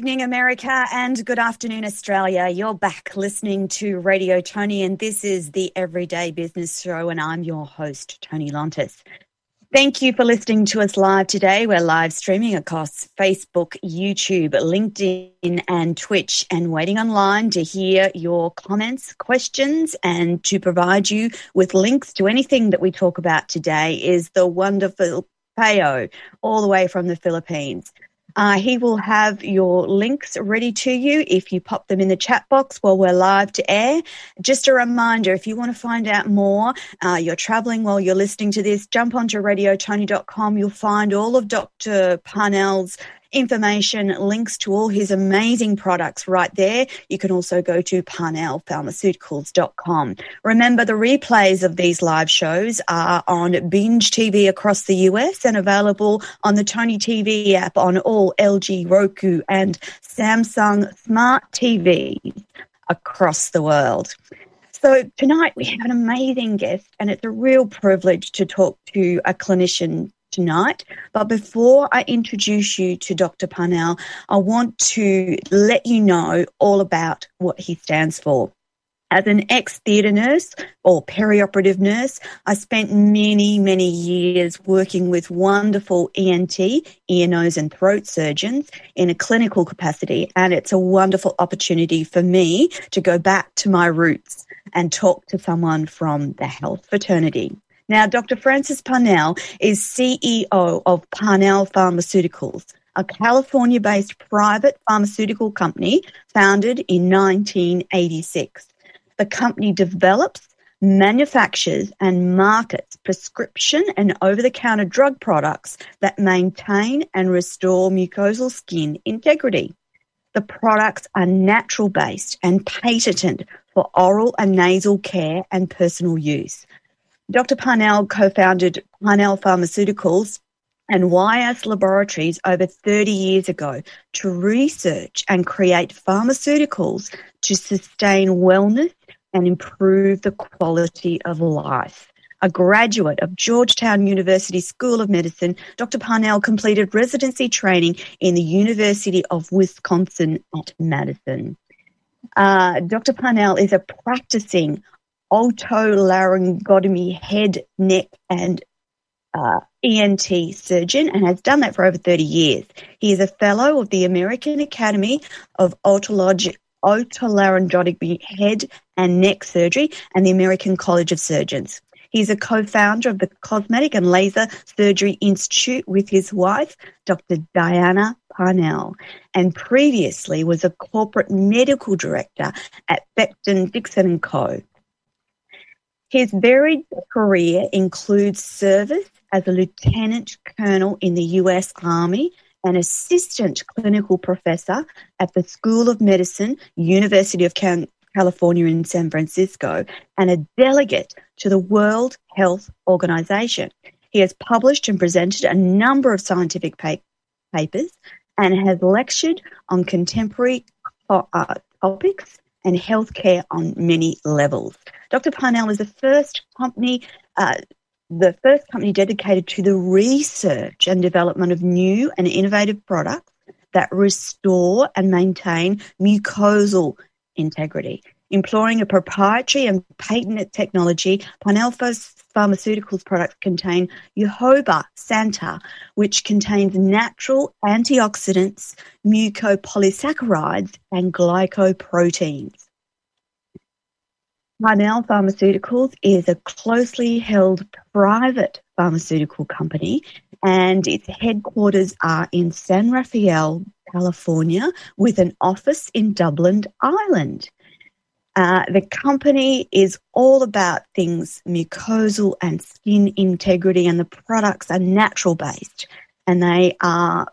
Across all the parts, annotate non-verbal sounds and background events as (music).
Good evening, America, and good afternoon, Australia. You're back listening to Radio Toni, and this is the Everyday Business Show, and I'm your host, Toni Lontis. Thank you for listening to us live today. We're live streaming across Facebook, YouTube, LinkedIn, and Twitch, and waiting online to hear your comments, questions, and to provide you with links to anything that we talk about today is the wonderful Peo, all the way from the Philippines. Uh, he will have your links ready to you if you pop them in the chat box while we're live to air. Just a reminder if you want to find out more, uh, you're traveling while you're listening to this, jump onto radiotoni.com. You'll find all of Dr. Parnell's information, links to all his amazing products right there. You can also go to parnellpharmaceuticals.com. Remember, the replays of these live shows are on Binge TV across the US and available on the Toni TV app on all LG, Roku, and Samsung smart TVs across the world. So tonight we have an amazing guest, and it's a real privilege to talk to a clinician tonight. But before I introduce you to Dr. Parnell, I want to let you know all about what he stands for. As an ex theatre nurse or perioperative nurse, I spent many, many years working with wonderful ENT, ear, nose, and throat surgeons in a clinical capacity. And it's a wonderful opportunity for me to go back to my roots and talk to someone from the health fraternity. Now, Dr. Francis Parnell is CEO of Parnell Pharmaceuticals, a California based private pharmaceutical company founded in 1986. The company develops, manufactures, and markets prescription and over the counter drug products that maintain and restore mucosal skin integrity. The products are natural based and patented for oral and nasal care and personal use. Dr. Parnell co-founded Parnell Pharmaceuticals and YS Laboratories over 30 years ago to research and create pharmaceuticals to sustain wellness and improve the quality of life. A graduate of Georgetown University School of Medicine, Dr. Parnell completed residency training in the University of Wisconsin at Madison. Uh, Dr. Parnell is a practicing otolaryngology head, neck, and uh, ENT surgeon and has done that for over 30 years. He is a fellow of the American Academy of Otology, Otolaryngology Head and Neck Surgery and the American College of Surgeons. He's a co-founder of the Cosmetic and Laser Surgery Institute with his wife, Dr. Diana Parnell, and previously was a corporate medical director at Becton Dickinson & Co. His varied career includes service as a lieutenant colonel in the US Army, an assistant clinical professor at the School of Medicine, University of California in San Francisco, and a delegate to the World Health Organization. He has published and presented a number of scientific pa- papers and has lectured on contemporary uh, topics and healthcare on many levels. Dr. Parnell is the first company, uh, the first company dedicated to the research and development of new and innovative products that restore and maintain mucosal integrity. Employing a proprietary and patented technology, Parnell Pharmaceuticals products contain Yerba Santa, which contains natural antioxidants, mucopolysaccharides, and glycoproteins. Parnell Pharmaceuticals is a closely held private pharmaceutical company and its headquarters are in San Rafael, California, with an office in Dublin, Ireland. Uh, the company is all about things mucosal and skin integrity, and the products are natural based and they are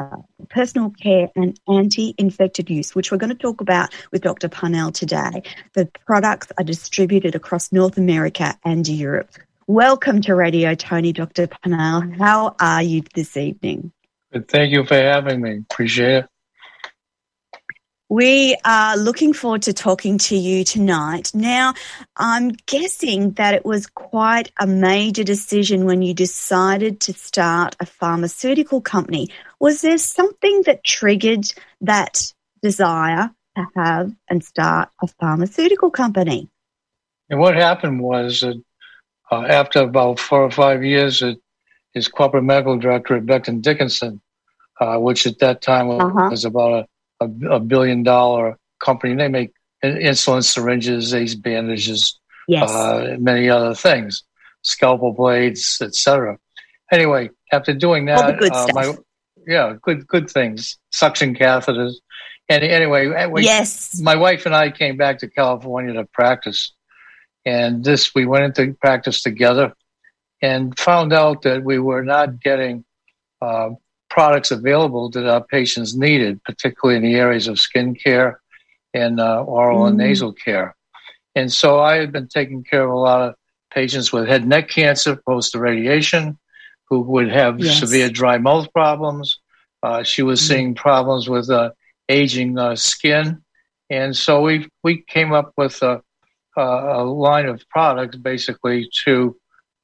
uh, personal care and anti infected use, which we're going to talk about with Dr. Parnell today. The products are distributed across North America and Europe. Welcome to Radio Toni, Dr. Parnell. How are you this evening? Thank you for having me. Appreciate it. We are looking forward to talking to you tonight. Now, I'm guessing that it was quite a major decision when you decided to start a pharmaceutical company. Was there something that triggered that desire to have and start a pharmaceutical company? And what happened was that uh, after about four or five years at his corporate medical director at Becton Dickinson, uh, which at that time was, uh-huh. was about a a, a billion dollar company. They make insulin syringes, ace bandages, yes. uh, many other things, scalpel blades, etc. Anyway, after doing that, uh, my, yeah, good good things, suction catheters. And anyway, we, yes, my wife and I came back to California to practice, and this we went into practice together, and found out that we were not getting uh, products available that our patients needed, particularly in the areas of skin care and uh, oral mm. and nasal care. And so I had been taking care of a lot of patients with head and neck cancer post radiation who would have yes. severe dry mouth problems. Uh, she was mm. seeing problems with uh, aging uh, skin. And so we, we came up with a, a line of products basically to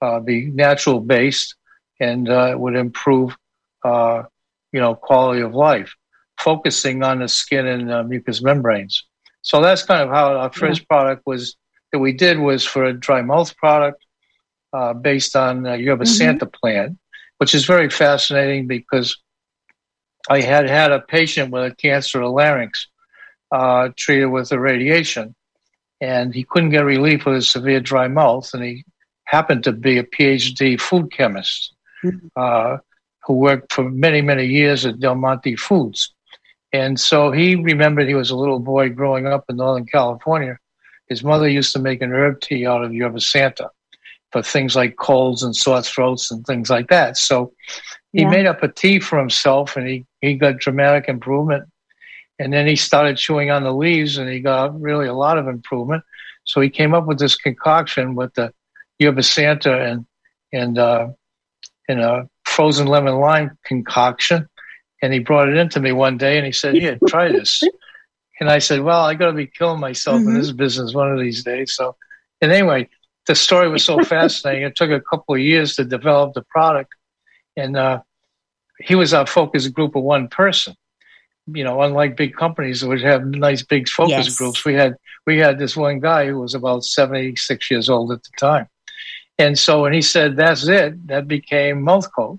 uh, be natural based and uh, would improve uh, you know, quality of life, focusing on the skin and uh, mucous membranes. So that's kind of how our first yeah. product was that we did was for a dry mouth product uh, based on uh, Yerba mm-hmm. Santa plant, which is very fascinating because I had had a patient with a cancer of the larynx uh, treated with a radiation, and he couldn't get relief with his severe dry mouth, and he happened to be a PhD food chemist. Mm-hmm. Uh, who worked for many, many years at Del Monte Foods. And so he remembered he was a little boy growing up in Northern California. His mother used to make an herb tea out of yerba santa for things like colds and sore throats and things like that. So he yeah. made up a tea for himself and he, he got dramatic improvement. And then he started chewing on the leaves and he got really a lot of improvement. So he came up with this concoction with the yerba santa and, and, uh, and a frozen lemon lime concoction. And he brought it into me one day and he said, Here, try this. (laughs) and I said, Well, I got to be killing myself mm-hmm. in this business one of these days. So, and anyway, the story was so (laughs) fascinating. It took a couple of years to develop the product. And uh, he was our focus group of one person. You know, unlike big companies which have nice big focus yes. groups, we had we had this one guy who was about seventy six years old at the time. And so when he said that's it, that became MouthKote.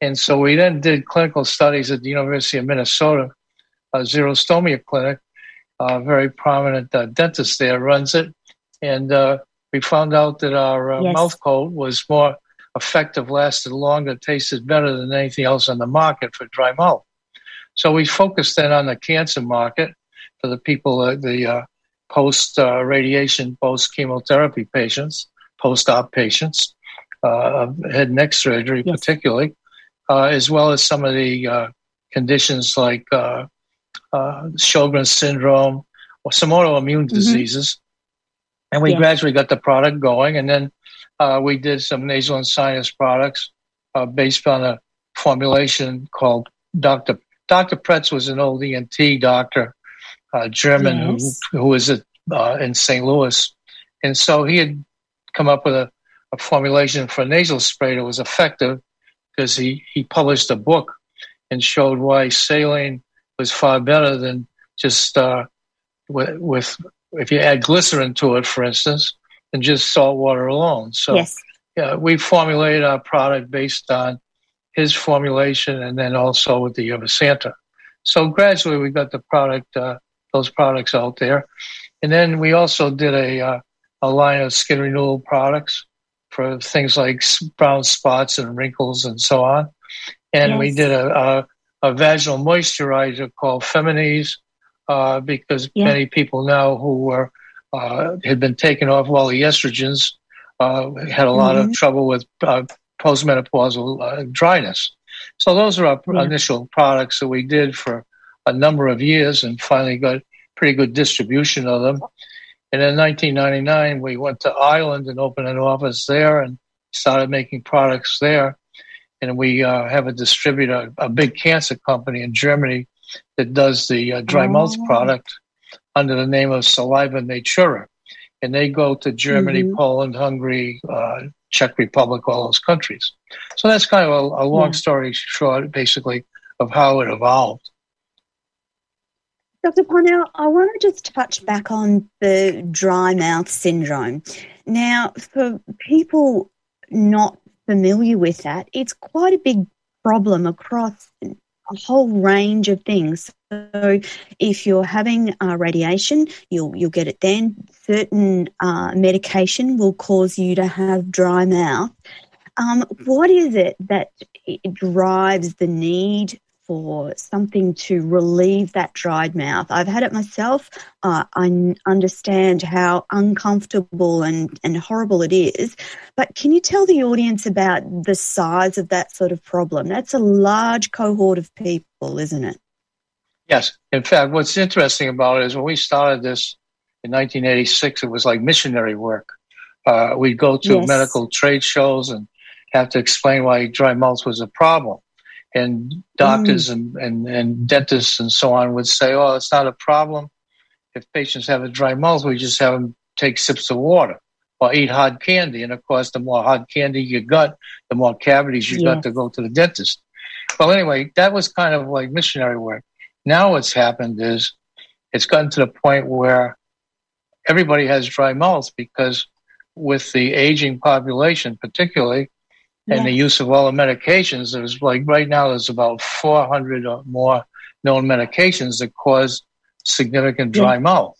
And so we then did clinical studies at the University of Minnesota, a xerostomia clinic. A very prominent uh, dentist there runs it. And uh, we found out that our uh, yes. MouthKote was more effective, lasted longer, tasted better than anything else on the market for dry mouth. So we focused then on the cancer market for the people, uh, the uh, post uh, radiation, post chemotherapy patients, post op patients, head and neck surgery, yes. particularly uh, as well as some of the uh, conditions like uh, uh Sjogren's syndrome or some autoimmune mm-hmm. diseases. And we yeah. gradually got the product going, and then uh, we did some nasal and sinus products uh, based on a formulation called Dr. Dr. Pretz was an old ENT doctor, German yes. who, who was at, in St. Louis. And so he had come up with a, a formulation for nasal spray that was effective because he, he published a book and showed why saline was far better than just uh, with, with, if you add glycerin to it, for instance, than just salt water alone. So yes. yeah, we formulated our product based on his formulation and then also with the Yerba Santa. So gradually we got the product, uh, those products out there. And then we also did a, uh, a line of skin renewal products for things like brown spots and wrinkles and so on. And yes. we did a, a, a, vaginal moisturizer called Feminease uh, because yeah. many people now who were uh, had been taken off all the estrogens uh, had a lot mm-hmm. of trouble with uh, postmenopausal uh, dryness. So those are our yeah. initial products that we did for a number of years and finally got pretty good distribution of them. And in 1999, we went to Ireland and opened an office there and started making products there. And we uh, have a distributor, a big cancer company in Germany that does the uh, dry oh. mouth product under the name of Saliva Natura. And they go to Germany, mm-hmm. Poland, Hungary, uh, Czech Republic, all those countries. So that's kind of a, a long yeah. story short, basically, of how it evolved. Dr. Parnell, I want to just touch back on the dry mouth syndrome. Now, for people not familiar with that, it's quite a big problem across a whole range of things. So, if you're having uh, radiation, you'll you'll get it then. Certain uh, medication will cause you to have dry mouth. Um, what is it that drives the need for something to relieve that dried mouth. I've had it myself. Uh, I understand how uncomfortable and, and horrible it is. But can you tell the audience about the size of that sort of problem? That's a large cohort of people, isn't it? Yes. In fact, what's interesting about it is when we started this in 1986, it was like missionary work. Uh, we'd go to yes. medical trade shows and have to explain why dry mouth was a problem and doctors mm. and, and, and dentists and so on would say, oh, it's not a problem. If patients have a dry mouth, we just have them take sips of water or eat hard candy. And of course, the more hard candy you got, the more cavities you yeah. got to go to the dentist. Well, anyway, that was kind of like missionary work. Now what's happened is it's gotten to the point where everybody has dry mouth because with the aging population, particularly, and the use of all the medications. There's like right now, there's about 400 or more known medications that cause significant dry yeah. mouth,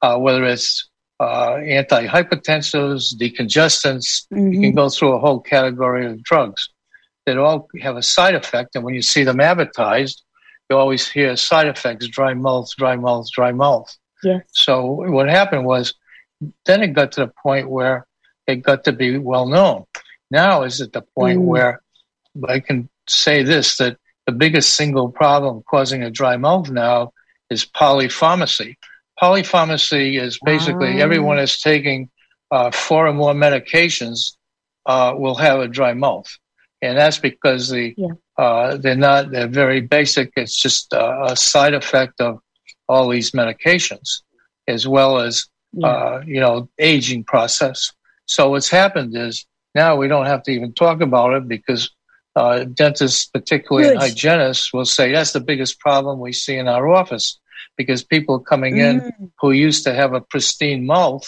uh, whether it's uh, antihypertensives, decongestants. Mm-hmm. You can mm-hmm. go through a whole category of drugs that all have a side effect. And when you see them advertised, you always hear side effects: dry mouth, dry mouth, dry mouth. Yes. So what happened was, then it got to the point where it got to be well known now is at the point mm. where I can say this that the biggest single problem causing a dry mouth now is polypharmacy. Polypharmacy is basically wow. everyone is taking uh, four or more medications uh, will have a dry mouth, and that's because the yeah. uh, they're not they're very basic. It's just a side effect of all these medications, as well as yeah. Uh, you know aging process. So what's happened is now we don't have to even talk about it because uh, dentists, particularly and hygienists, will say that's the biggest problem we see in our office because people coming in mm. who used to have a pristine mouth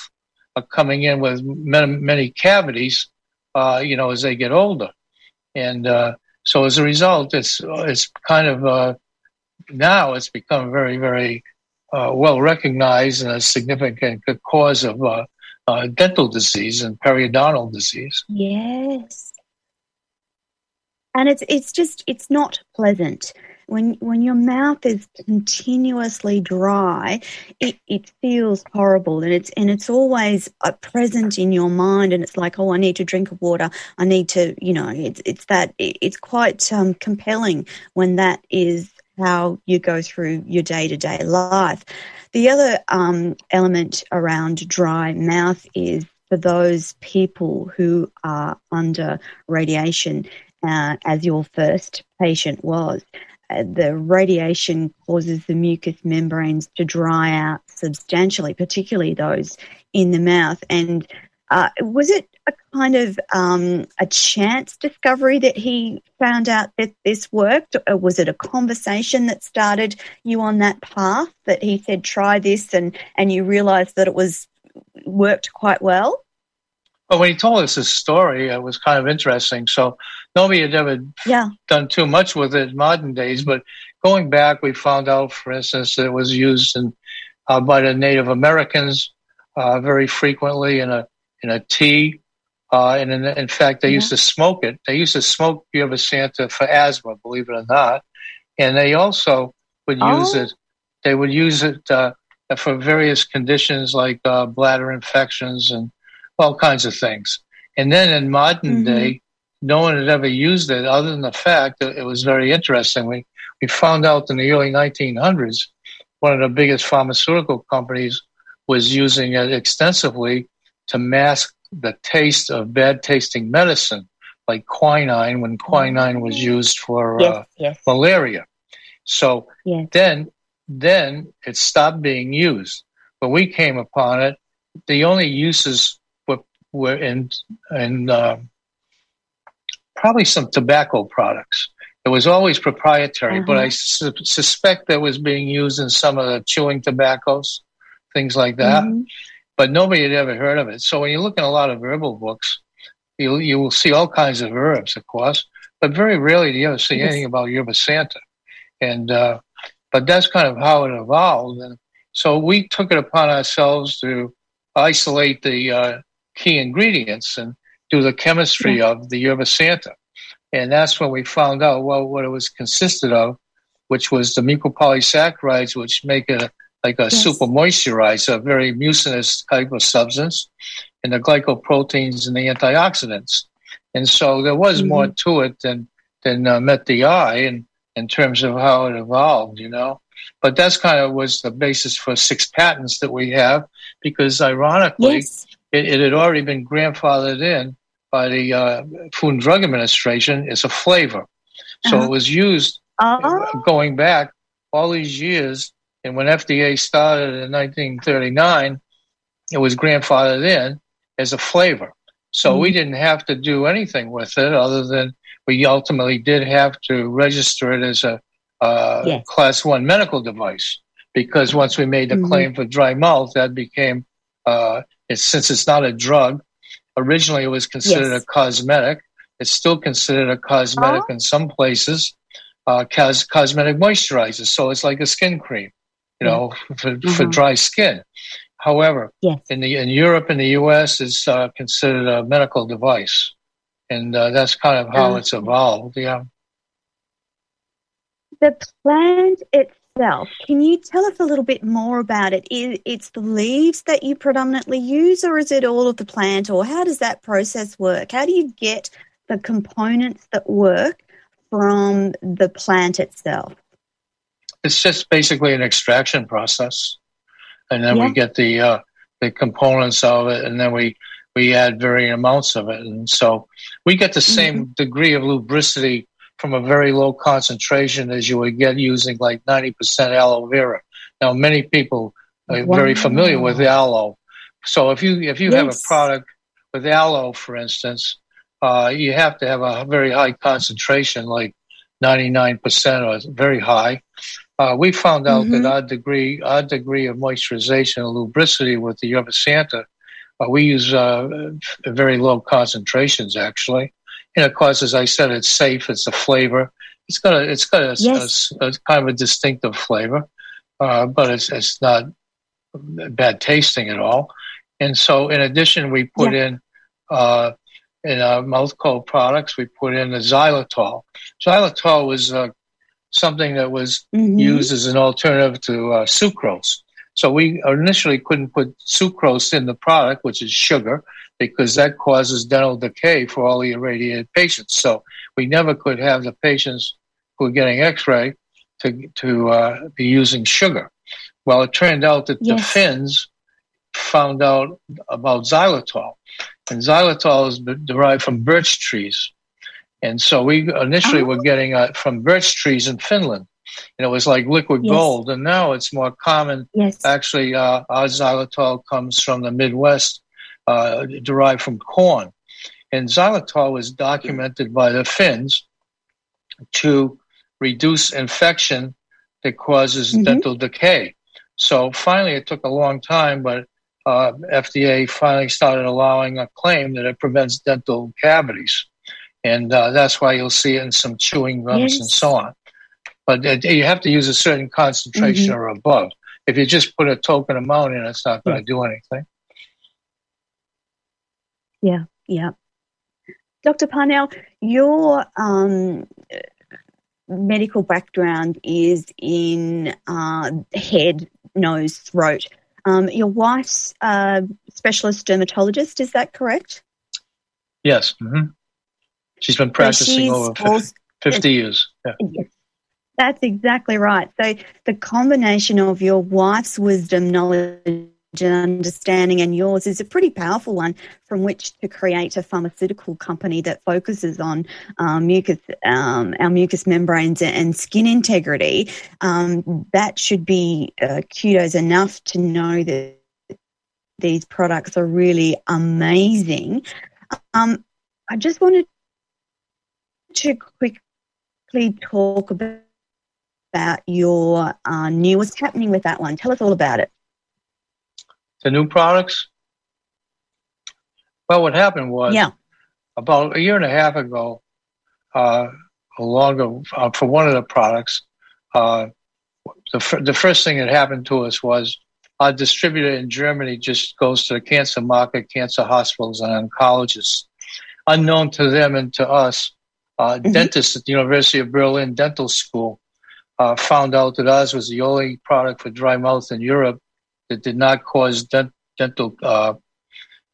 are coming in with many, many cavities, uh, you know, as they get older. And uh, so as a result, it's, it's kind of uh, now it's become very, very uh, well recognized and a significant cause of uh, dental disease and periodontal disease. Yes. And it's it's just it's not pleasant. When when your mouth is continuously dry, it, it feels horrible and it's and it's always uh, present in your mind and it's like, oh, I need to drink water. I need to, you know, it's it's that it's quite um, compelling when that is how you go through your day to day life. The other um, element around dry mouth is for those people who are under radiation, uh, as your first patient was. Uh, the radiation causes the mucous membranes to dry out substantially, particularly those in the mouth. And uh, was it a kind of um, a chance discovery that he found out that this worked? Or was it a conversation that started you on that path that he said, try this, and, and you realized that it was worked quite well? Well, when he told us his story, it was kind of interesting. So nobody had ever yeah. done too much with it in modern days, but going back, we found out, for instance, that it was used in, uh, by the Native Americans uh, very frequently in a in a tea. Uh, and in, in, fact, they yeah. used to smoke it. They used to smoke Yerba Santa for asthma, believe it or not. And they also would oh. use it. They would use it uh, for various conditions like uh, bladder infections and all kinds of things. And then in modern mm-hmm. day, no one had ever used it other than the fact that it was very interesting. We, we found out in the early 1900s, one of the biggest pharmaceutical companies was using it extensively to mask the taste of bad tasting medicine, like quinine, when quinine was used for yes, uh, yes. malaria. So yes. then, then it stopped being used. When we came upon it, the only uses were, were in, in uh, probably some tobacco products. It was always proprietary, but I su- suspect that was being used in some of the chewing tobaccos, things like that. Mhm. But nobody had ever heard of it. So when you look in a lot of herbal books, you you will see all kinds of herbs, of course, but very rarely do you ever see Yes. anything about yerba santa. And uh, but that's kind of how it evolved. And so we took it upon ourselves to isolate the uh, key ingredients and do the chemistry of the yerba santa. And that's when we found out well what it was consisted of, which was the mucopolysaccharides, which make it like a Yes. super moisturizer, a very mucinous type of substance, and the glycoproteins and the antioxidants. And so there was Mhm. more to it than than uh, met the eye, and in terms of how it evolved, you know. But that's kind of was the basis for six patents that we have, because ironically, Yes. it, it had already been grandfathered in by the uh, Food and Drug Administration as a flavor. So Uh-huh. it was used Oh, going back all these years. And when FDA started in 1939, it was grandfathered in as a flavor. So Mhm. we didn't have to do anything with it other than we ultimately did have to register it as a uh, Yes. class one medical device because once we made the Mhm. claim for dry mouth, that became, uh, it's, since it's not a drug, originally it was considered Yes. a cosmetic. It's still considered a cosmetic Oh. in some places, uh, cos- cosmetic moisturizer. So it's like a skin cream, you know, for, for Mhm. dry skin. However, Yes. in the in Europe and the U.S., it's uh, considered a medical device, and uh, that's kind of how it's evolved. Yeah. the plant itself, can you tell us a little bit more about it? Is it's the leaves that you predominantly use, or is it all of the plant, or how does that process work? How do you get the components that work from the plant itself? It's just basically an extraction process, and then Yeah. we get the uh, the components of it, and then we we add varying amounts of it, and so we get the same degree of lubricity from a very low concentration as you would get using like ninety percent aloe vera. Now, many people are very familiar with aloe, so if you if you have a product with aloe, for instance, uh, you have to have a very high concentration, like ninety nine percent or very high. Uh, we found out Mhm. that our degree, our degree of moisturization and lubricity with the yerba santa, uh, we use uh, very low concentrations actually. And of course, as I said, it's safe. It's a flavor. It's got a, it's got a, Yes. a- a kind of a distinctive flavor, uh, but it's it's not bad tasting at all. And so, in addition, we put in uh, in our MouthKote products, we put in the xylitol. Xylitol was uh, something that was Mhm. used as an alternative to uh, sucrose. So we initially couldn't put sucrose in the product, which is sugar, because that causes dental decay for all the irradiated patients. So we never could have the patients who were getting X-ray to to uh, be using sugar. Well, it turned out that the Finns found out about xylitol, and xylitol is derived from birch trees. And so we initially Oh. were getting uh, from birch trees in Finland, and it was like liquid Yes. gold. And now it's more common. Yes. Actually, uh, our xylitol comes from the Midwest, uh, derived from corn. And xylitol was documented by the Finns to reduce infection that causes Mhm. dental decay. So finally, it took a long time, but uh, FDA finally started allowing a claim that it prevents dental cavities. And uh, that's why you'll see it in some chewing gums and so on. But uh, you have to use a certain concentration Mm-hmm. or above. If you just put a token amount in, it's not going to Yes. do anything. Yeah. Yeah. Dr. Parnell, your um, medical background is in uh, head, nose, throat. Um, your wife's a specialist dermatologist, is that correct? Yes. hmm She's been So practicing she's over 50, 50 years. Yeah. Yes, that's exactly right. So the combination of your wife's wisdom, knowledge, and understanding, and yours is a pretty powerful one from which to create a pharmaceutical company that focuses on um, mucus, um, our mucous membranes and skin integrity. Um, that should be uh, kudos enough to know that these products are really amazing. Um, I just wanted to quickly talk about your uh, new, what's happening with that one. Tell us all about it the new products? Well, what happened was yeah. about a year and a half ago, uh, longer uh, for one of the products, uh, the, f- the first thing that happened to us was our distributor in Germany just goes to the cancer market, cancer hospitals, and oncologists. Unknown to them and to us, uh, mm-hmm. dentists at the University of Berlin Dental School uh, found out that ours was the only product for dry mouth in Europe that did not cause dent- dental uh,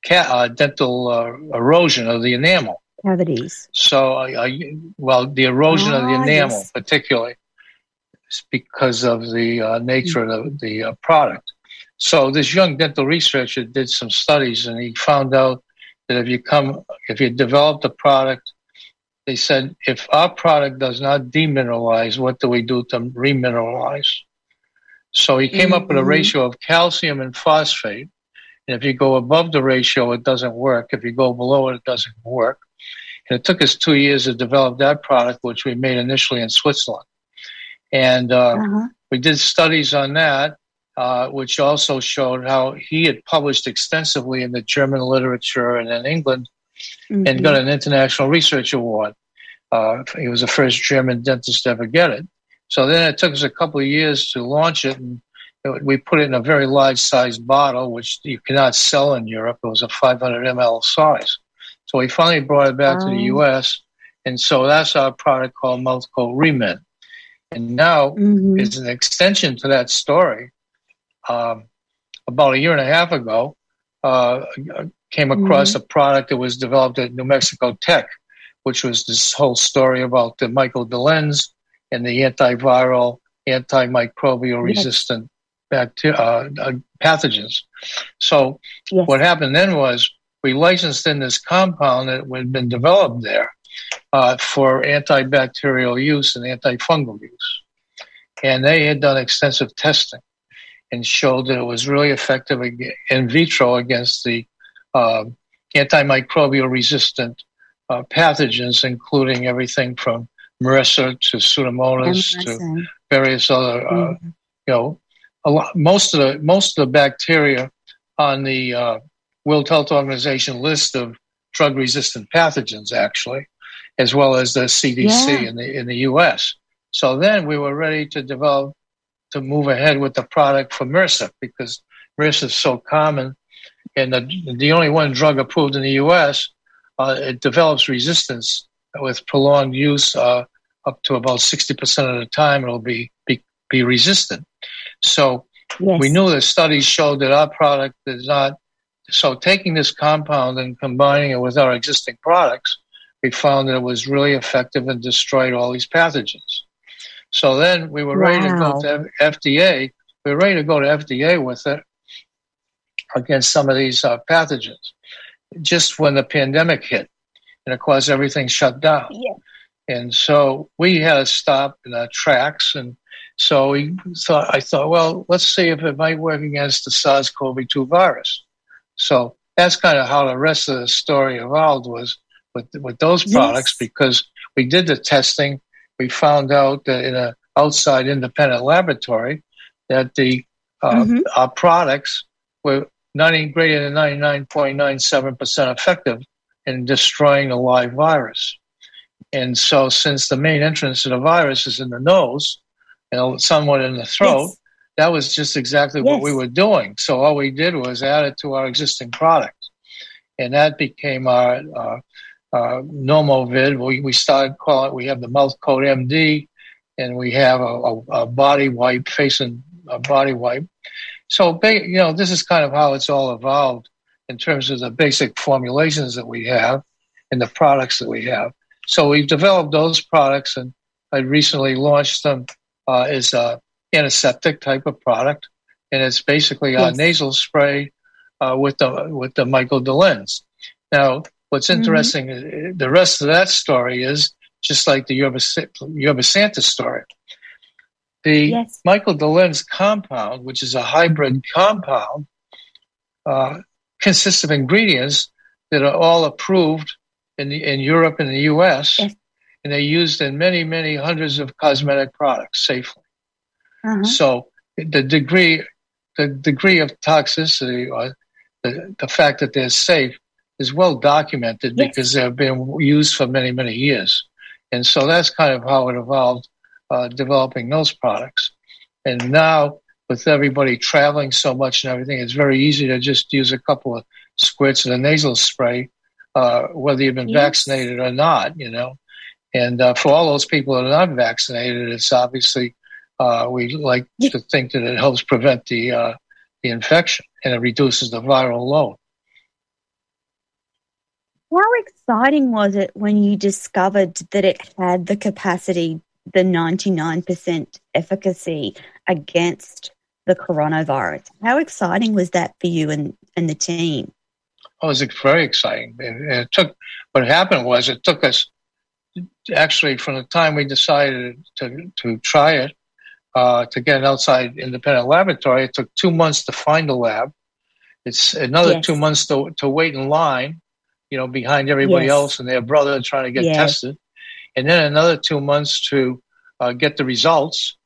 ca- uh, dental uh, erosion of the enamel cavities. So, well, the erosion of the ah, enamel, yes. particularly, is because of the uh, nature mm-hmm. of the, the uh, product. So, this young dental researcher did some studies, and he found out that if you come, if you developed a product, they said if our product does not demineralize, what do we do to remineralize? So he came mm-hmm. up with a mm-hmm. ratio of calcium and phosphate. And if you go above the ratio, it doesn't work. If you go below it, it doesn't work. And it took us two years to develop that product, which we made initially in Switzerland. And uh, uh-huh. we did studies on that, uh, which also showed how he had published extensively in the German literature and in England mm-hmm. and got an international research award. Uh, he was the first German dentist to ever get it. So then it took us a couple of years to launch it, and it, we put it in a very large size bottle, which you cannot sell in Europe. It was a 500 ml size. So we finally brought it back to the U.S., and so that's our product called MouthKote Remend. And now mm-hmm. is an extension to that story. Um, about a year and a half ago, uh, came across mm-hmm. a product that was developed at New Mexico Tech, which was this whole story about the Michael Delenz and the antiviral, antimicrobial resistant bacteria, uh, uh, pathogens. So yes. what happened then was we licensed in this compound that had been developed there uh, for antibacterial use and antifungal use. And they had done extensive testing and showed that it was really effective in vitro against the antimicrobial resistant uh, pathogens, including everything from MRSA to Pseudomonas to various other, uh, mm-hmm. you know, a lot, most of the most of the bacteria on the uh, World Health Organization list of drug resistant pathogens, actually, as well as the CDC yeah. in the in the U.S. So then we were ready to develop to move ahead with the product for MRSA because MRSA is so common, and the the only one drug approved in the U.S. Uh, it develops resistance with prolonged use uh, up to about 60% of the time it'll be, be, be resistant. So yes. we knew the studies showed that our product is not. So taking this compound and combining it with our existing products, we found that it was really effective and destroyed all these pathogens. So then we were wow. ready to go to FDA. We were ready to go to FDA with it against some of these uh, pathogens. Just when the pandemic hit, and of course everything shut down. Yeah. And so we had to stop in our tracks. And so we thought, I thought, well, let's see if it might work against the SARS-CoV-2 virus. So that's kind of how the rest of the story evolved was with, with those products yes. because we did the testing. We found out that in an outside independent laboratory that the uh, mm-hmm. our products were 90, greater than 99.97% effective in destroying a live virus. And so, since the main entrance to the virus is in the nose, and somewhat in the throat, yes. that was just exactly yes. what we were doing. So, all we did was add it to our existing product. And that became our uh, uh, Nomovid. We, we started calling it, we have the MouthKote MD, and we have a, a, a body wipe, facing a body wipe. So, you know, this is kind of how it's all evolved in terms of the basic formulations that we have and the products that we have. So we've developed those products, and I recently launched them uh, as a antiseptic type of product. and it's basically yes. a nasal spray uh, with the with the Michael DeLenz. Now, what's mm-hmm. interesting, mm-hmm. the rest of that story is just like the Yerba, Yerba Santa story. The yes. Michael DeLenz compound, which is a hybrid compound, uh, consists of ingredients that are all approved in, the, in Europe and the US, yes. and they're used in many, many hundreds of cosmetic products safely. Uh-huh. So the degree, the degree of toxicity or the, the fact that they're safe is well documented yes. because they've been used for many, many years. And so that's kind of how it evolved, uh, developing those products. And now with everybody traveling so much and everything, it's very easy to just use a couple of squirts of a nasal spray, uh, whether you've been yes. vaccinated or not, you know. And uh, for all those people that are not vaccinated, it's obviously uh, we like to think that it helps prevent the uh, the infection and it reduces the viral load. How exciting was it when you discovered that it had the capacity, the 99% efficacy against the coronavirus? How exciting was that for you and, and the team? Oh, it was very exciting. It, it took, what happened was it took us actually from the time we decided to, to try it uh, to get an outside independent laboratory. It took two months to find a lab. It's another yes. two months to, to wait in line you know, behind everybody yes. else and their brother trying to get yes. tested. And then another two months to uh, get the results.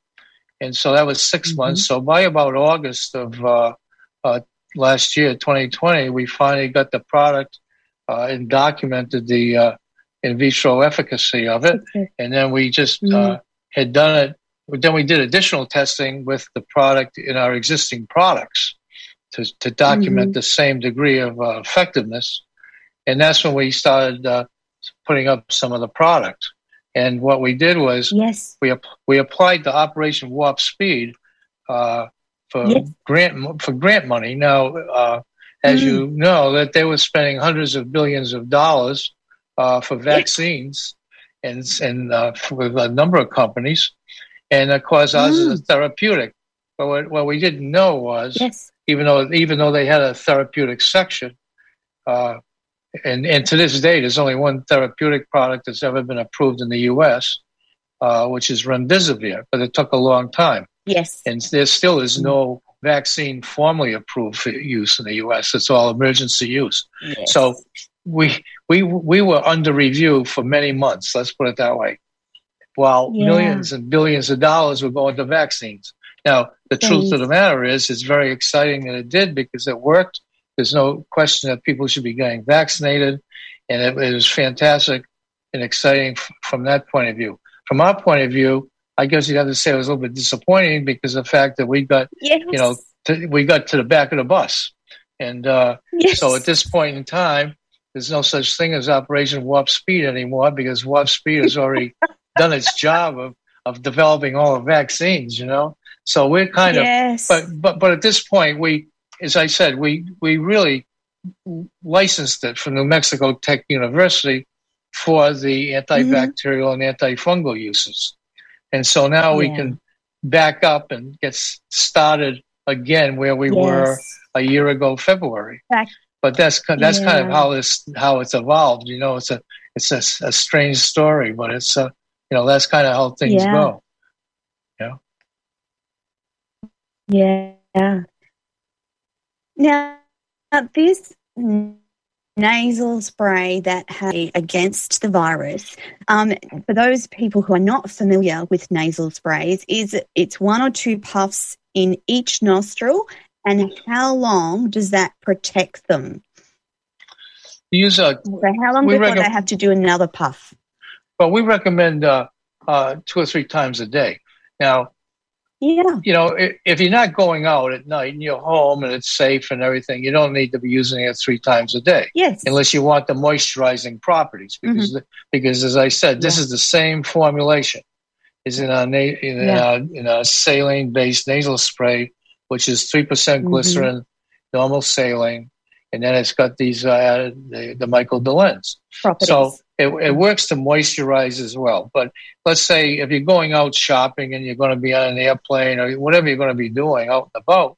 And so that was 6 mm-hmm. months. So by about August of uh, uh, last year, 2020, we finally got the product uh, and documented the uh, in vitro efficacy of it. Okay. And then we just uh, mm-hmm. had done it. Then we did additional testing with the product in our existing products to, to document mm-hmm. the same degree of effectiveness and that's when we started uh, putting up some of the product. And what we did was yes. we we applied the Operation Warp Speed uh, for yes. grant for grant money. Now, uh, as mm. you know, that they were spending hundreds of billions of dollars uh, for vaccines yes. and and uh, with a number of companies, and of course ours mm. is therapeutic. But what, what we didn't know was, yes. even though even though they had a therapeutic section, uh, and, and to this day, there's only one therapeutic product that's ever been approved in the U.S., uh, which is remdesivir, but it took a long time. Yes. And there still is no vaccine formally approved for use in the U.S. It's all emergency use. Yes. So we we we were under review for many months. Let's put it that way. While yeah. millions and billions of dollars were going to vaccines. Now, the Thanks. truth of the matter is, it's very exciting that it did because it worked there's no question that people should be getting vaccinated, and it, it was fantastic and exciting f- from that point of view. From our point of view, I guess you'd have to say it was a little bit disappointing because of the fact that we got, yes. you know, to, we got to the back of the bus, and uh, yes. so at this point in time, there's no such thing as Operation Warp Speed anymore because Warp Speed has already (laughs) done its job of of developing all the vaccines. You know, so we're kind yes. of, but but but at this point, we as I said, we we really licensed it from New Mexico Tech University for the antibacterial mm-hmm. and antifungal uses, and so now yeah. we can back up and get started again where we yes. were a year ago, February. Back. But that's that's yeah. kind of how this how it's evolved. You know, it's a it's a, a strange story, but it's a you know that's kind of how things yeah. go. Yeah. Yeah. Now, this nasal spray that has against the virus, um, for those people who are not familiar with nasal sprays, is it's one or two puffs in each nostril, and how long does that protect them? Use a. So how long before rec- they have to do another puff? Well, we recommend uh, uh, two or three times a day. Now, yeah. You know, if you're not going out at night and you're home and it's safe and everything, you don't need to be using it three times a day. Yes. Unless you want the moisturizing properties, because mm-hmm. the, because as I said, this yeah. is the same formulation. Is in a in, yeah. a, in a saline based nasal spray, which is three percent mm-hmm. glycerin, mm-hmm. normal saline, and then it's got these uh, the, the Michael DeLenz. Properties. So it, it works to moisturize as well. But let's say if you're going out shopping and you're going to be on an airplane or whatever you're going to be doing out and about,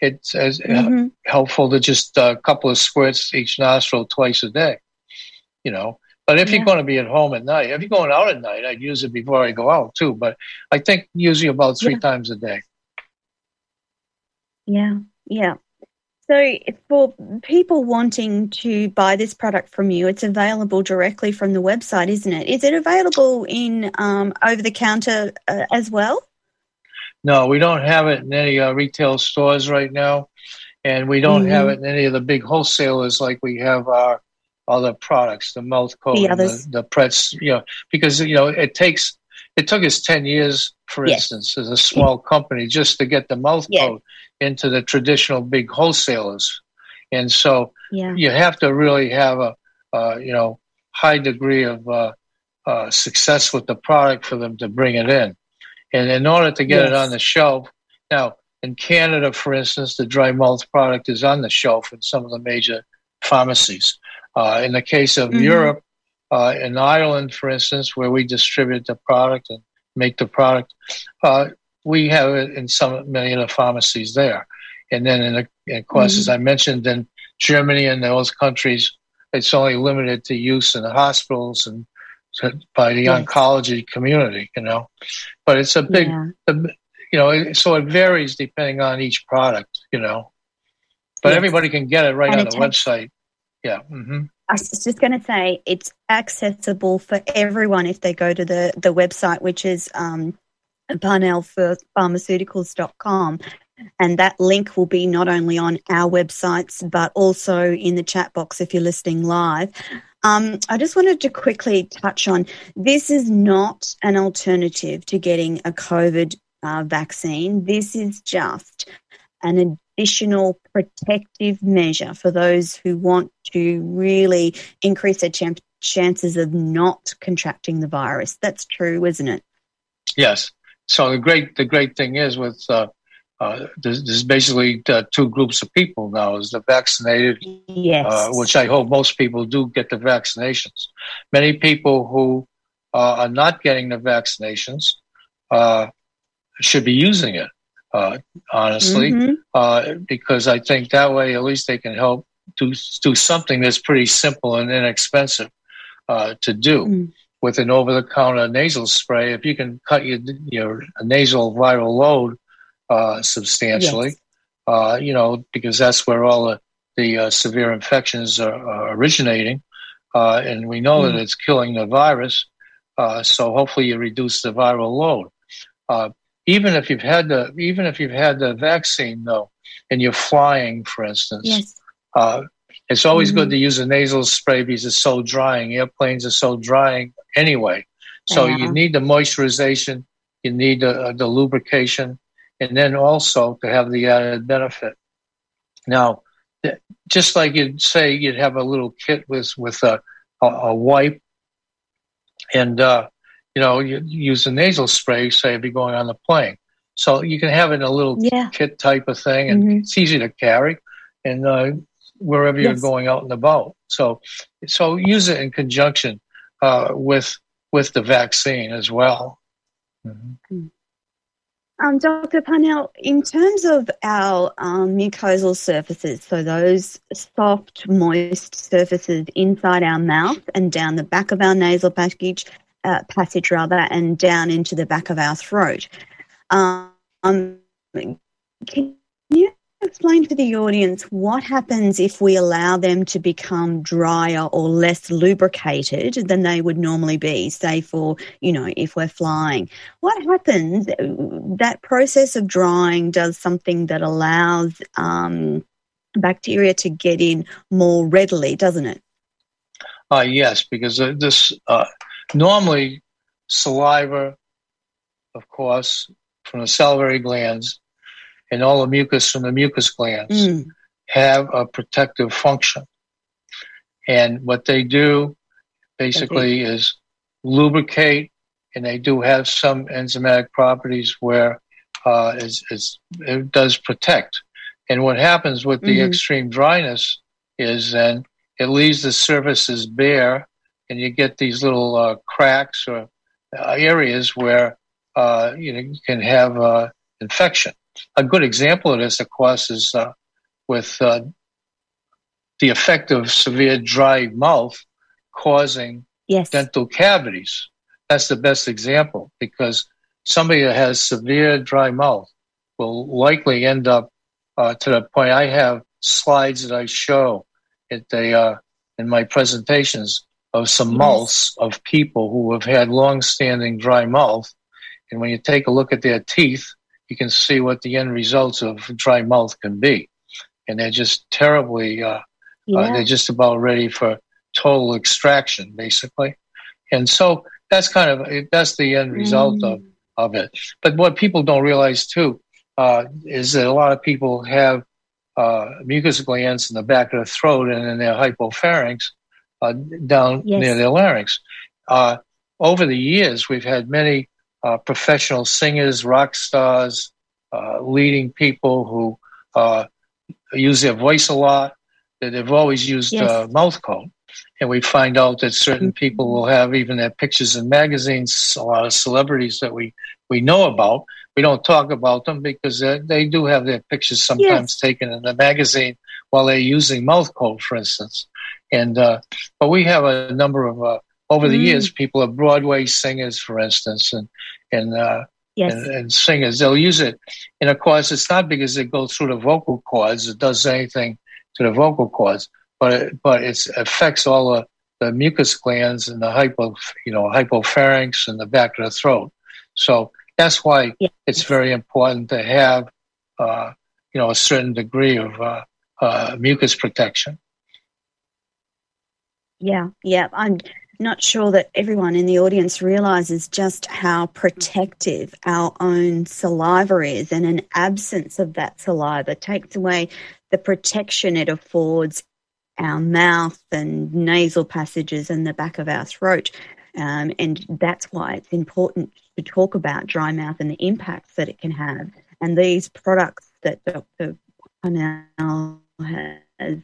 it's as mm-hmm. helpful to just a couple of squirts each nostril twice a day. You know, but if yeah. you're going to be at home at night, if you're going out at night, I'd use it before I go out too. But I think usually about three yeah. times a day. Yeah, yeah. So for people wanting to buy this product from you, it's available directly from the website, isn't it? Is it available in um, over the counter uh, as well? No, we don't have it in any uh, retail stores right now, and we don't mm-hmm. have it in any of the big wholesalers like we have our other products, the MouthKote, the, the, the Pretz, you know, because you know it takes it took us ten years, for yes. instance, as a small company, just to get the mouth yes. coat into the traditional big wholesalers, and so yeah. you have to really have a uh, you know high degree of uh, uh, success with the product for them to bring it in. And in order to get yes. it on the shelf, now in Canada, for instance, the dry mouth product is on the shelf in some of the major pharmacies. Uh, in the case of mm-hmm. Europe, uh, in Ireland, for instance, where we distribute the product and make the product, uh, we have it in some many of the pharmacies there. And then, in the, of course, mm-hmm. as I mentioned, in Germany and those countries, it's only limited to use in the hospitals and by the yes. oncology community, you know. But it's a big, yeah. you know, so it varies depending on each product, you know. But yes. everybody can get it right and on the website. Yeah. Mm-hmm. I was just going to say it's accessible for everyone if they go to the, the website, which is um, parnellpharmaceuticals.com. And that link will be not only on our websites, but also in the chat box if you're listening live. Um, I just wanted to quickly touch on this is not an alternative to getting a COVID uh, vaccine. This is just an additional protective measure for those who want to really increase their ch- chances of not contracting the virus. That's true, isn't it? Yes. So the great the great thing is with uh, uh, there's, there's, basically uh, two groups of people now: is the vaccinated, yes. Uh, which I hope most people do get the vaccinations. Many people who uh, are not getting the vaccinations uh, should be using it. Honestly, mm-hmm. because I think that way at least they can help do do something that's pretty simple and inexpensive to do. Mm with an over-the-counter nasal spray, if you can cut your your nasal viral load uh, substantially. Yes. Uh, you know, because that's where all the, the uh, severe infections are, are originating, uh, and we know mm. that it's killing the virus. Uh, so hopefully, you reduce the viral load. Uh, even if you've had the even if you've had the vaccine though, and you're flying, for instance, yes. it's always mm-hmm. good to use a nasal spray because it's so drying. Airplanes are so drying anyway. So yeah. you need the moisturization, you need the, the lubrication, and then also to have the added benefit. Now, just like you'd say, you'd have a little kit with with a, a, a wipe, and uh, you know, you use a nasal spray, say if you're going on the plane. So you can have it in a little yeah. kit type of thing, and mm-hmm. it's easy to carry, and uh, wherever you're going out and about. So, so use it in conjunction uh, with with the vaccine as well. Mm-hmm. Mm. Um, Dr. Parnell, in terms of our um, mucosal surfaces, so those soft, moist surfaces inside our mouth and down the back of our nasal passage, uh, passage rather, and down into the back of our throat. Um, can you explain to the audience what happens if we allow them to become drier or less lubricated than they would normally be, say for, you know, if we're flying? What happens? That process of drying does something that allows um, bacteria to get in more readily, doesn't it? Uh, yes, because uh, this uh, normally saliva, of course, from the salivary glands and all the mucus from the mucus glands mm. have a protective function. And what they do basically okay. is lubricate, and they do have some enzymatic properties where uh, it's, it's, it does protect. And what happens with the mm-hmm. extreme dryness is then it leaves the surfaces bare, and you get these little uh, cracks or uh, areas where uh, you know you can have uh, infection. a good example of this, of course, is uh, with uh, the effect of severe dry mouth causing yes. dental cavities. That's the best example because somebody that has severe dry mouth will likely end up uh, to the point. I have slides that I show at the uh, in my presentations of some mouths of people who have had long-standing dry mouth, and when you take a look at their teeth, you can see what the end results of dry mouth can be, and they're just terribly. Uh, uh yeah. they're just about ready for total extraction, basically, and so that's kind of that's the end result mm. of of it. But what people don't realize too uh, is that a lot of people have uh, mucus glands in the back of the throat and in their hypopharynx uh, down yes. near their larynx. Uh, over the years, we've had many uh, professional singers, rock stars, uh, leading people who use their voice a lot. That they've always used yes. MouthKote and we find out that certain mm-hmm. people will have even their pictures in magazines. A lot of celebrities that we we know about. We don't talk about them because they do have their pictures sometimes yes. taken in the magazine while they're using MouthKote, for instance. And uh, but we have a number of uh, over the mm. years people are Broadway singers, for instance, and and, uh, yes. and and singers. They'll use it, and of course, it's not because it goes through the vocal cords. It does anything to the vocal cords but it, but it affects all the, the mucus glands and the hypo, you know, hypopharynx and the back of the throat. So that's why yeah. it's very important to have, uh, you know, a certain degree of uh, uh, mucus protection. Yeah, yeah. I'm not sure that everyone in the audience realizes just how protective our own saliva is, and an absence of that saliva takes away the protection it affords our mouth and nasal passages and the back of our throat. Um, and that's why it's important to talk about dry mouth and the impacts that it can have. And these products that Dr. Parnell has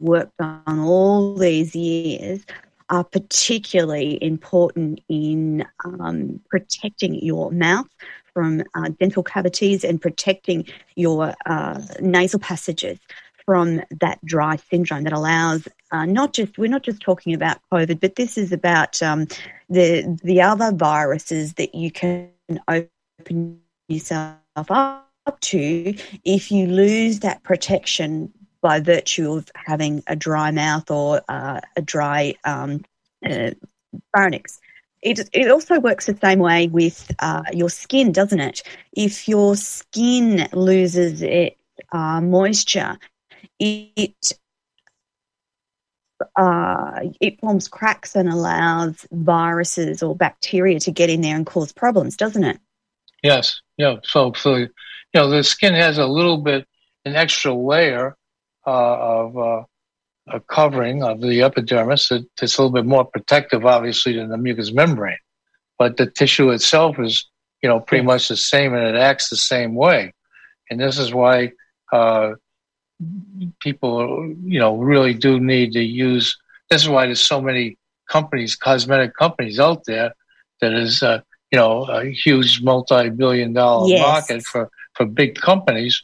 worked on all these years are particularly important in um, protecting your mouth from uh, dental cavities and protecting your uh, nasal passages from that dry syndrome that allows uh, not just we're not just talking about COVID, but this is about um, the the other viruses that you can open yourself up to if you lose that protection by virtue of having a dry mouth or uh, a dry um, uh. It, it also works the same way with uh, your skin, doesn't it? If your skin loses it, uh, moisture, it uh, it forms cracks and allows viruses or bacteria to get in there and cause problems, doesn't it? Yes. Yeah. So, so you know, the skin has a little bit an extra layer of uh, a covering of the epidermis that's a little bit more protective, obviously, than the mucous membrane. But the tissue itself is, you know, pretty much the same, and it acts the same way. And this is why uh, people, you know, really do need to use. This is why there's so many companies, cosmetic companies out there that is, uh, you know, a huge multi-billion dollar yes. market for, for big companies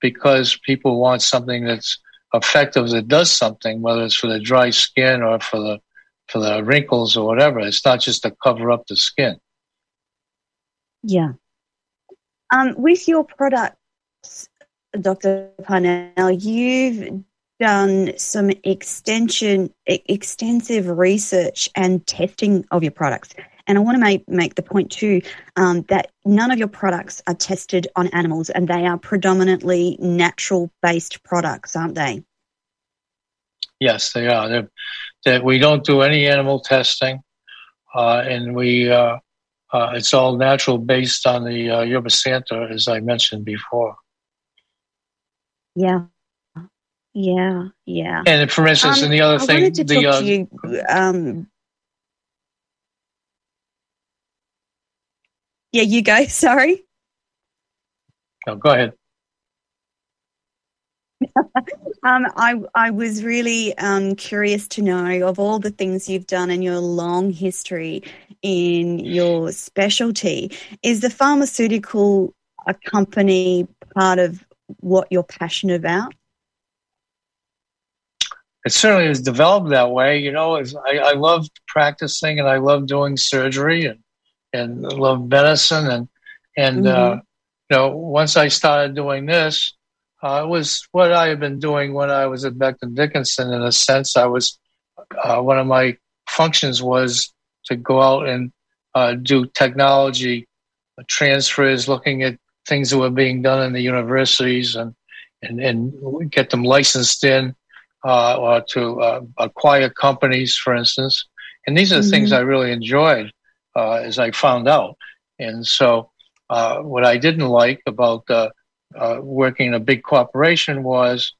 because people want something that's effective that does something, whether it's for the dry skin or for the, for the wrinkles or whatever. It's not just to cover up the skin. Yeah. Um, with your products, Dr. Parnell, you've done some extension, extensive research and testing of your products. And I want to make, make the point too um, that none of your products are tested on animals and they are predominantly natural based products, aren't they? Yes, they are. They're, they're, we don't do any animal testing, uh, and we uh, uh, it's all natural based on the uh, yerba santa, as I mentioned before. Yeah. Yeah, yeah. And for instance, um, and the other I thing, the, uh, you, um, yeah, you go. (laughs) Sorry. No, go ahead. (laughs) um, I I was really um, curious to know of all the things you've done in your long history in your specialty. Is the pharmaceutical a company part of what you're passionate about? It certainly has developed that way. You know, I, I love practicing and I love doing surgery and and love medicine and and uh, mm-hmm. uh, you know once I started doing this, uh, it was what I had been doing when I was at Becton Dickinson. In a sense, I was uh, one of my functions was to go out and uh, do technology transfers, looking at things that were being done in the universities and and, and get them licensed in uh, or to uh, acquire companies, for instance. And these are the mm-hmm. things I really enjoyed uh, as I found out. And so, uh, what I didn't like about uh, uh, working in a big corporation was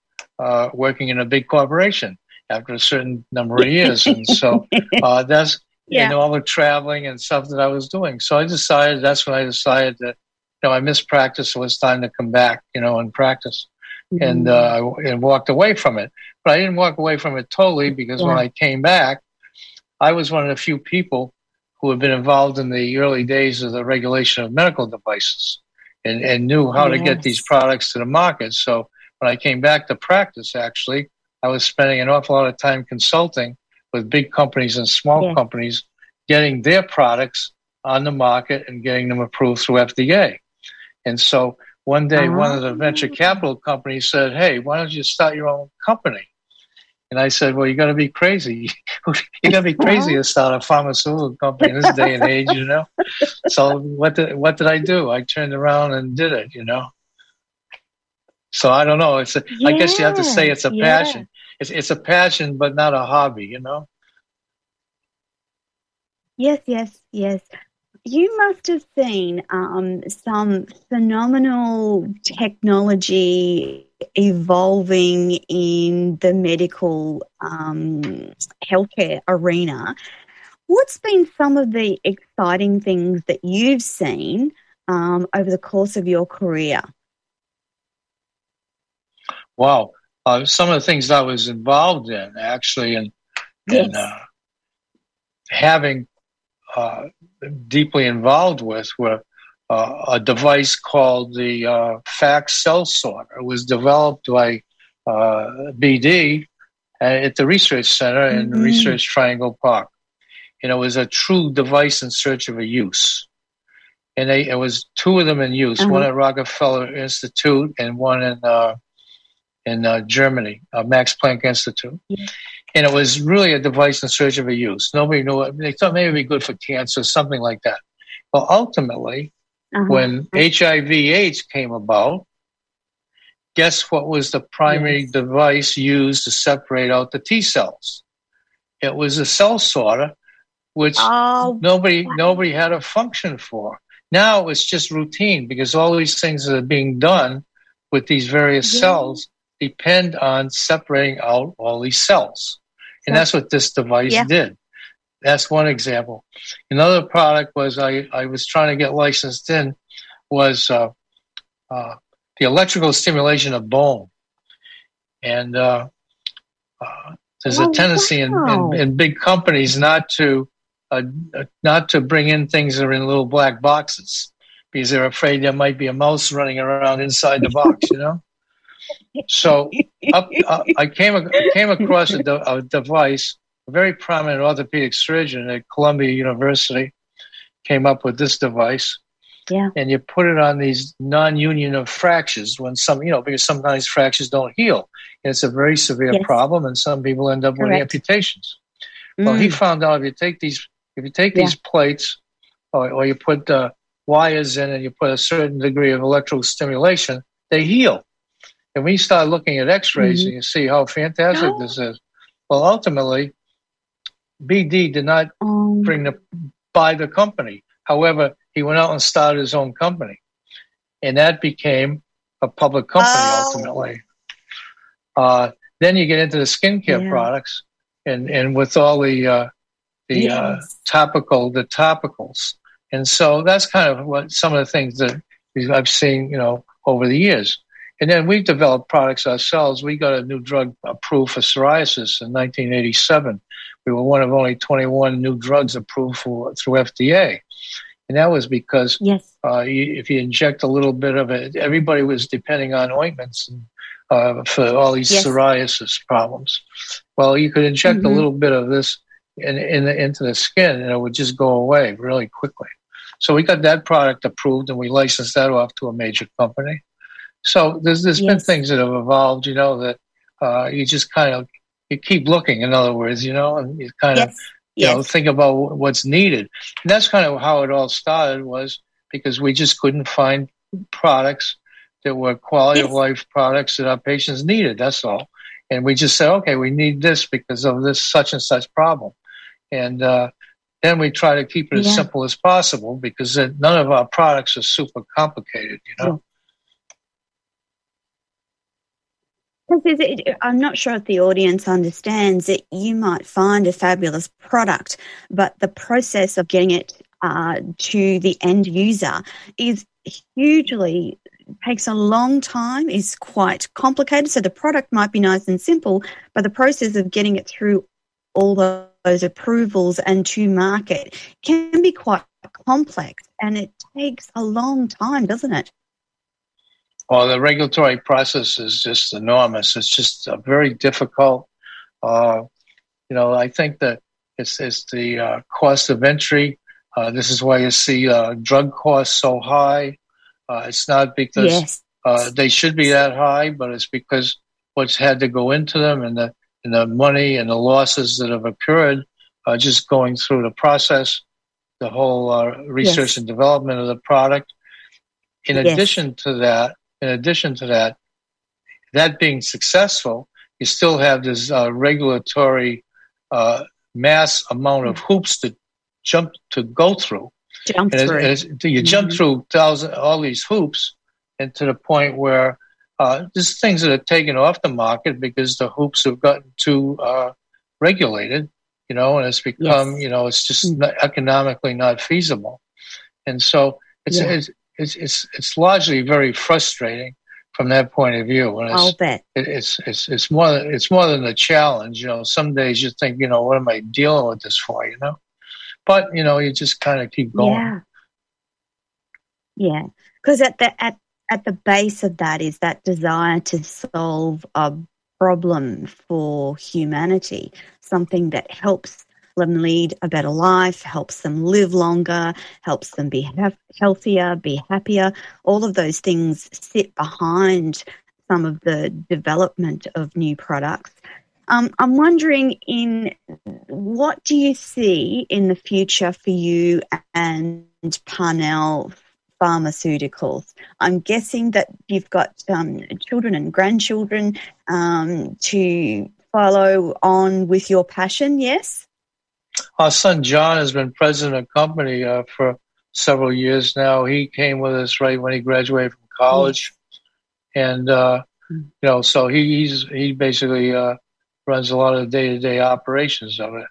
working in a big corporation after a certain number of years. and so (laughs) that's yeah. and all the traveling and stuff that I was doing. So I decided that's when I decided that you know I missed practice. It was time to come back, you know, and practice, mm-hmm. and uh, and walked away from it. But I didn't walk away from it totally because yeah. when I came back, I was one of the few people who had been involved in the early days of the regulation of medical devices and, and knew how yes. to get these products to the market. So when I came back to practice, actually, I was spending an awful lot of time consulting with big companies and small yeah. companies getting their products on the market and getting them approved through FDA. And so one day, uh-huh. one of the venture capital companies said, Hey, why don't you start your own company? And I said, Well, you got to be crazy. (laughs) you got to be crazy to start a pharmaceutical company in this day and age, you know? (laughs) So what did, what did I do? I turned around and did it, you know? So I don't know. It's a, yeah. I guess you have to say it's a yeah. passion it's it's a passion but not a hobby you know yes yes yes you must have seen um, some phenomenal technology evolving in the medical um, healthcare arena. What's been some of the exciting things that you've seen um, over the course of your career? Wow uh, some of the things I was involved in actually, and yes. uh, having uh, deeply involved with were uh, a device called the uh, FACS cell sorter. It was developed by uh, BD at the research center mm-hmm. in Research Triangle Park. And it was a true device in search of a use. And they, it was two of them in use, uh-huh. one at Rockefeller Institute and one in in uh, Germany, uh, Max Planck Institute. Yeah. And it was really a device in search of a use. Nobody knew it. They thought maybe it'd be good for cancer, something like that. Well, ultimately, uh-huh. when HIV/AIDS came about, guess what was the primary yes. device used to separate out the T cells? It was a cell sorter, which oh, nobody nobody had a function for. Now it's just routine because all these things that are being done with these various yeah. cells depend on separating out all these cells. And that's what this device yeah. did. That's one example. Another product was I, I was trying to get licensed in was uh, uh, the electrical stimulation of bone. And uh, uh there's oh, a tendency wow. in, in, in, big companies not to uh, not to bring in things that are in little black boxes because they're afraid there might be a mouse running around inside the box, you know? So up, uh, I came I came across a, de- a, device. A very prominent orthopedic surgeon at Columbia University came up with this device. Yeah. And you put it on these non-union of fractures when some, you know, because sometimes fractures don't heal. And it's a very severe yes. problem, and some people end up Correct. with amputations. Mm. Well, he mm. found out if you take these, if you take yeah. these plates, or, or you put uh, wires in, and you put a certain degree of electrical stimulation, they heal. And we start looking at X-rays, mm-hmm. and you see how fantastic oh. this is. Well, ultimately, BD did not um. bring the buy the company. However, he went out and started his own company, and that became a public company oh. ultimately. Uh, then you get into the skincare yeah. products, and and with all the uh, the uh, yes. uh, topical the topicals, and so that's kind of what some of the things that I've seen, you know, over the years. And then we've developed products ourselves. We got a new drug approved for psoriasis in 1987. We were one of only 21 new drugs approved for, through FDA. and that was because yes. uh, you, if you inject a little bit of it, everybody was depending on ointments and, uh, for all these yes. psoriasis problems. Well, you could inject mm-hmm. a little bit of this in, in the, into the skin, and it would just go away really quickly. So we got that product approved, and we licensed that off to a major company. So there's there's yes. been things that have evolved, you know, that uh, you just kind of you keep looking. In other words, you know, and you kind of you know think about what's needed. And that's kind of how it all started was because we just couldn't find products that were quality yes. of life products that our patients needed. That's all. And we just said, okay, we need this because of this such and such problem. And uh, then we try to keep it yeah. as simple as possible because none of our products are super complicated, you know. I'm not sure if the audience understands that you might find a fabulous product, but the process of getting it uh, to the end user is hugely takes a long time, is quite complicated. So the product might be nice and simple, but the process of getting it through all those approvals and to market can be quite complex and it takes a long time, doesn't it? Well, the regulatory process is just enormous. It's just a very difficult. Uh, you know, I think that it's, it's the uh, cost of entry. Uh, this is why you see uh, drug costs so high. Uh, it's not because yes. Uh, they should be that high, but it's because what's had to go into them and the and the money and the losses that have occurred just going through the process, the whole research yes. and development of the product. In yes. addition to that, in addition to that, that being successful, you still have this uh, regulatory uh, mass amount of hoops to jump to go through. Jump and through. As, as you jump mm-hmm. through thousand all these hoops, and to the point where uh, there's things that are taken off the market because the hoops have gotten too uh, regulated, you know, and it's become, yes. you know, it's just mm-hmm. not economically not feasible. And so it's, yeah. it's, it's it's it's largely very frustrating from that point of view. And it's, I'll bet it, it's it's it's more than, it's more than a challenge. You know, some days you think, you know, what am I dealing with this for? You know, but you know, you just kind of keep going. Yeah, yeah. Because at the at at the base of that is that desire to solve a problem for humanity, something that helps them lead a better life, helps them live longer, helps them be healthier, be happier. All of those things sit behind some of the development of new products. Um, I'm wondering, in what do you see in the future for you and Parnell Pharmaceuticals? I'm guessing that you've got um, children and grandchildren um, to follow on with your passion. Yes. Our son John has been president of the company uh, for several years now. He came with us right when he graduated from college, and uh, you know, so he, he's he basically uh, runs a lot of the day to day operations of it.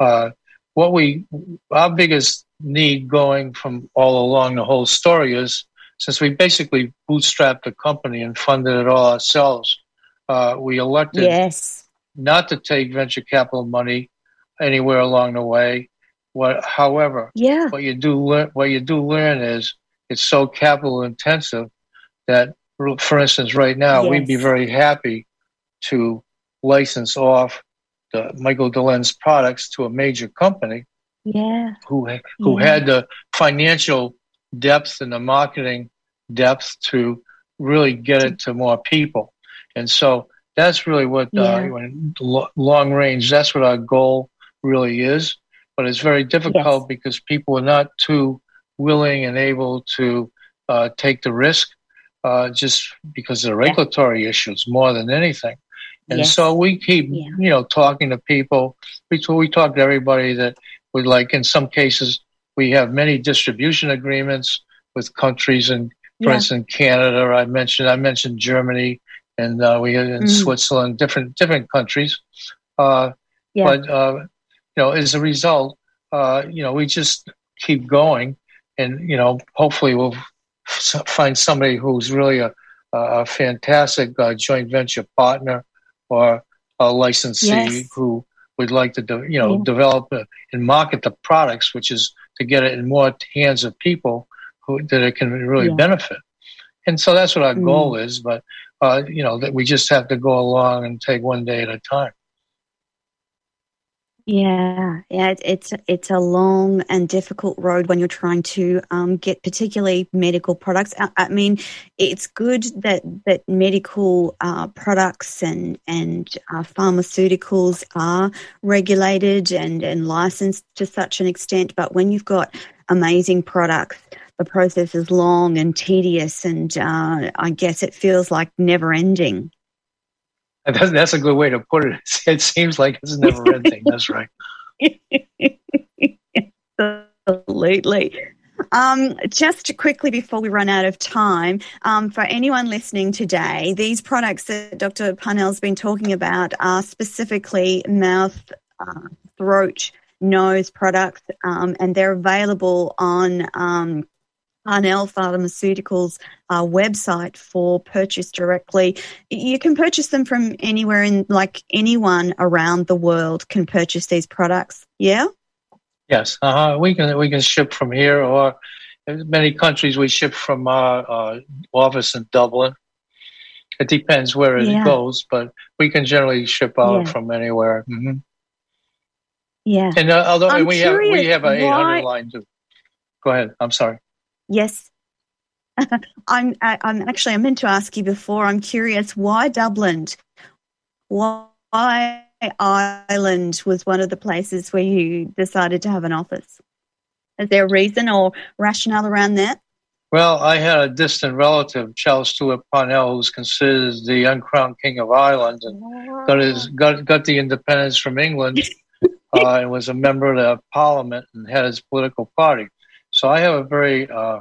Uh, what we our biggest need going from all along the whole story is since we basically bootstrapped the company and funded it all ourselves, uh, we elected yes. not to take venture capital money anywhere along the way. What, however, yeah. what you do learn, what you do learn is it's so capital intensive that, for instance, right now yes. we'd be very happy to license off the Michael Delenz products to a major company. Yeah. Who who yeah. had the financial depth and the marketing depth to really get it to more people. And so that's really what uh, yeah. uh, long range. That's what our goal really is. But it's very difficult yes. because people are not too willing and able to uh, take the risk uh, just because of the regulatory yeah. issues more than anything. And yes. so we keep, yeah. you know, talking to people. We, we talk to everybody that would like, in some cases, we have many distribution agreements with countries and, for yeah. instance, Canada. I mentioned, I mentioned Germany and uh, we in mm. Switzerland, different, different countries. Uh, yeah. But, uh, you know, as a result, uh, you know, we just keep going, and you know, hopefully we'll f- find somebody who's really a, a fantastic uh, joint venture partner or a licensee yes. who would like to, de- you know, yeah. develop and market the products, which is to get it in more hands of people who that it can really Yeah. benefit. And so that's what our Mm. goal is. But uh, you know that we just have to go along and take one day at a time. Yeah, yeah, it, it's it's a long and difficult road when you're trying to um, get particularly medical products. I, I mean, it's good that that medical uh, products and and uh, pharmaceuticals are regulated and and licensed to such an extent. But when you've got amazing products, the process is long and tedious, and uh, I guess it feels like never ending. (laughs) That's, that's a good way to put it. (laughs) It seems like it's never ending. (laughs) That's right. Absolutely. Um, just quickly before we run out of time, um, for anyone listening today, these products that Dr. Parnell's been talking about are specifically mouth, uh, throat, nose products, um, and they're available on Parnell Pharmaceuticals uh, website for purchase directly. You can purchase them from anywhere in, like anyone around the world can purchase these products. Yeah. Yes, uh-huh. we can we can ship from here, or many countries we ship from our uh, office in Dublin. It depends where it Yeah. goes, but we can generally ship out Yeah. from anywhere. hmm Yeah. And uh, although I'm we have we have an eight hundred line too. Go ahead. I'm sorry. Yes. (laughs) I'm I'm actually I meant to ask you before. I'm curious why Dublin? Why Ireland was one of the places where you decided to have an office? Is there a reason or rationale around that? Well, I had a distant relative, Charles Stewart Parnell, who's considered the uncrowned king of Ireland, and got his got got the independence from England, (laughs) uh, and was a member of the parliament and had his political party. So I have a very uh,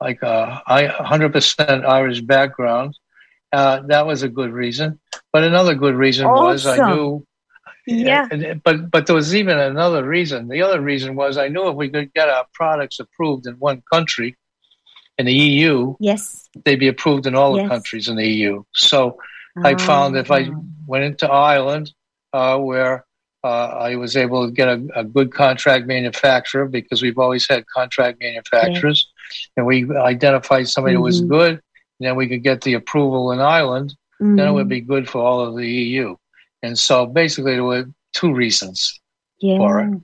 like uh, I 100% Irish background. Uh, that was a good reason, but another good reason was I knew. Yeah. and- but but there was even another reason. The other reason was I knew if we could get our products approved in one country, in the EU, Yes. they'd be approved in all the countries in the EU. So I found if I Ah. went into Ireland, uh, where Uh, I was able to get a, a good contract manufacturer because we've always had contract manufacturers, and we identified somebody who was mm-hmm. good, and then we could get the approval in Ireland, then it would be mm-hmm. good for all of the EU. And so basically, there were two reasons, yeah. for it.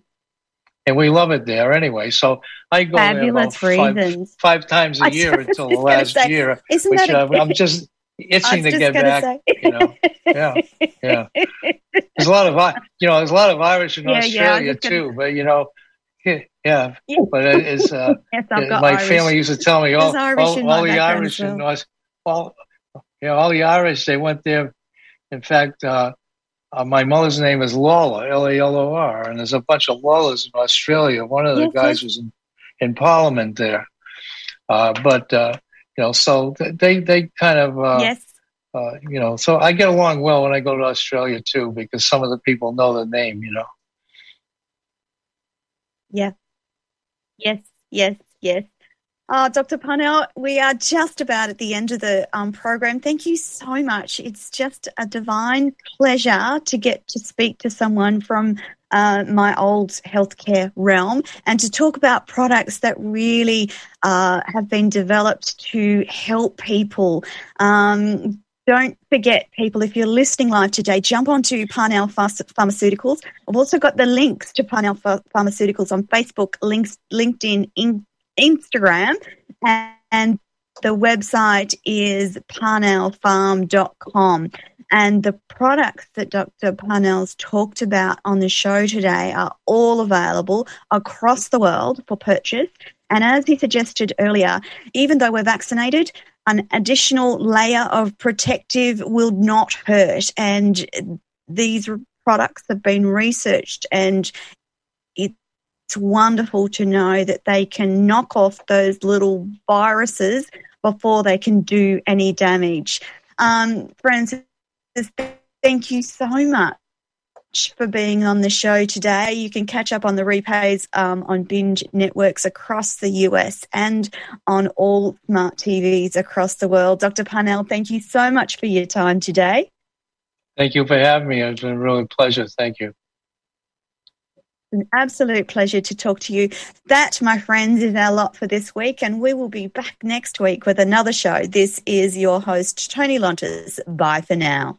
and we love it there anyway. So I go Fabulous there about five, five times a year (laughs) until the last say, year, Isn't which that a, uh, I'm just itching to get back. say. you know. Yeah, yeah. There's a lot of you know, there's a lot of Irish in Yeah, yeah, Australia gonna- too, but you know, yeah, yeah. Yeah. But it is uh, (laughs) yes, I've my Irish. family used to tell me, There's Irish all, all the Irish in Aus, all, you know, all the Irish they went there. In fact, uh, uh, my mother's name is Lalor, L A L O R, and there's a bunch of Lalors in Australia. One of the Yes, guys yes. was in, in Parliament there, uh, but uh, you know, so they they kind of. Uh, yes. uh, you know, so I get along well when I go to Australia too, because some of the people know the name, you know. Yeah. Yes, yes, yes. Uh, Dr. Parnell, we are just about at the end of the um, program. Thank you so much. It's just a divine pleasure to get to speak to someone from uh, my old healthcare realm and to talk about products that really uh, have been developed to help people. Um, don't forget, people, if you're listening live today, jump onto Parnell Pharmaceuticals. I've also got the links to Parnell Ph- Pharmaceuticals on Facebook, links, LinkedIn, in, Instagram, and, and the website is parnellpharm.com. And the products that Dr. Parnell's talked about on the show today are all available across the world for purchase. And as he suggested earlier, even though we're vaccinated, an additional layer of protective will not hurt. And these products have been researched, and it's wonderful to know that they can knock off those little viruses before they can do any damage. Um, Francis, thank you so much for being on the show today. You can catch up on the replays um, on binge networks across the US and on all smart TVs across the world. Dr. Parnell, thank you so much for your time today. Thank you for having me. It's been really a pleasure. Thank you. an absolute pleasure to talk to you. That, my friends, is our lot for this week, and we will be back next week with another show. This is your host, Toni Lontis. Bye for now.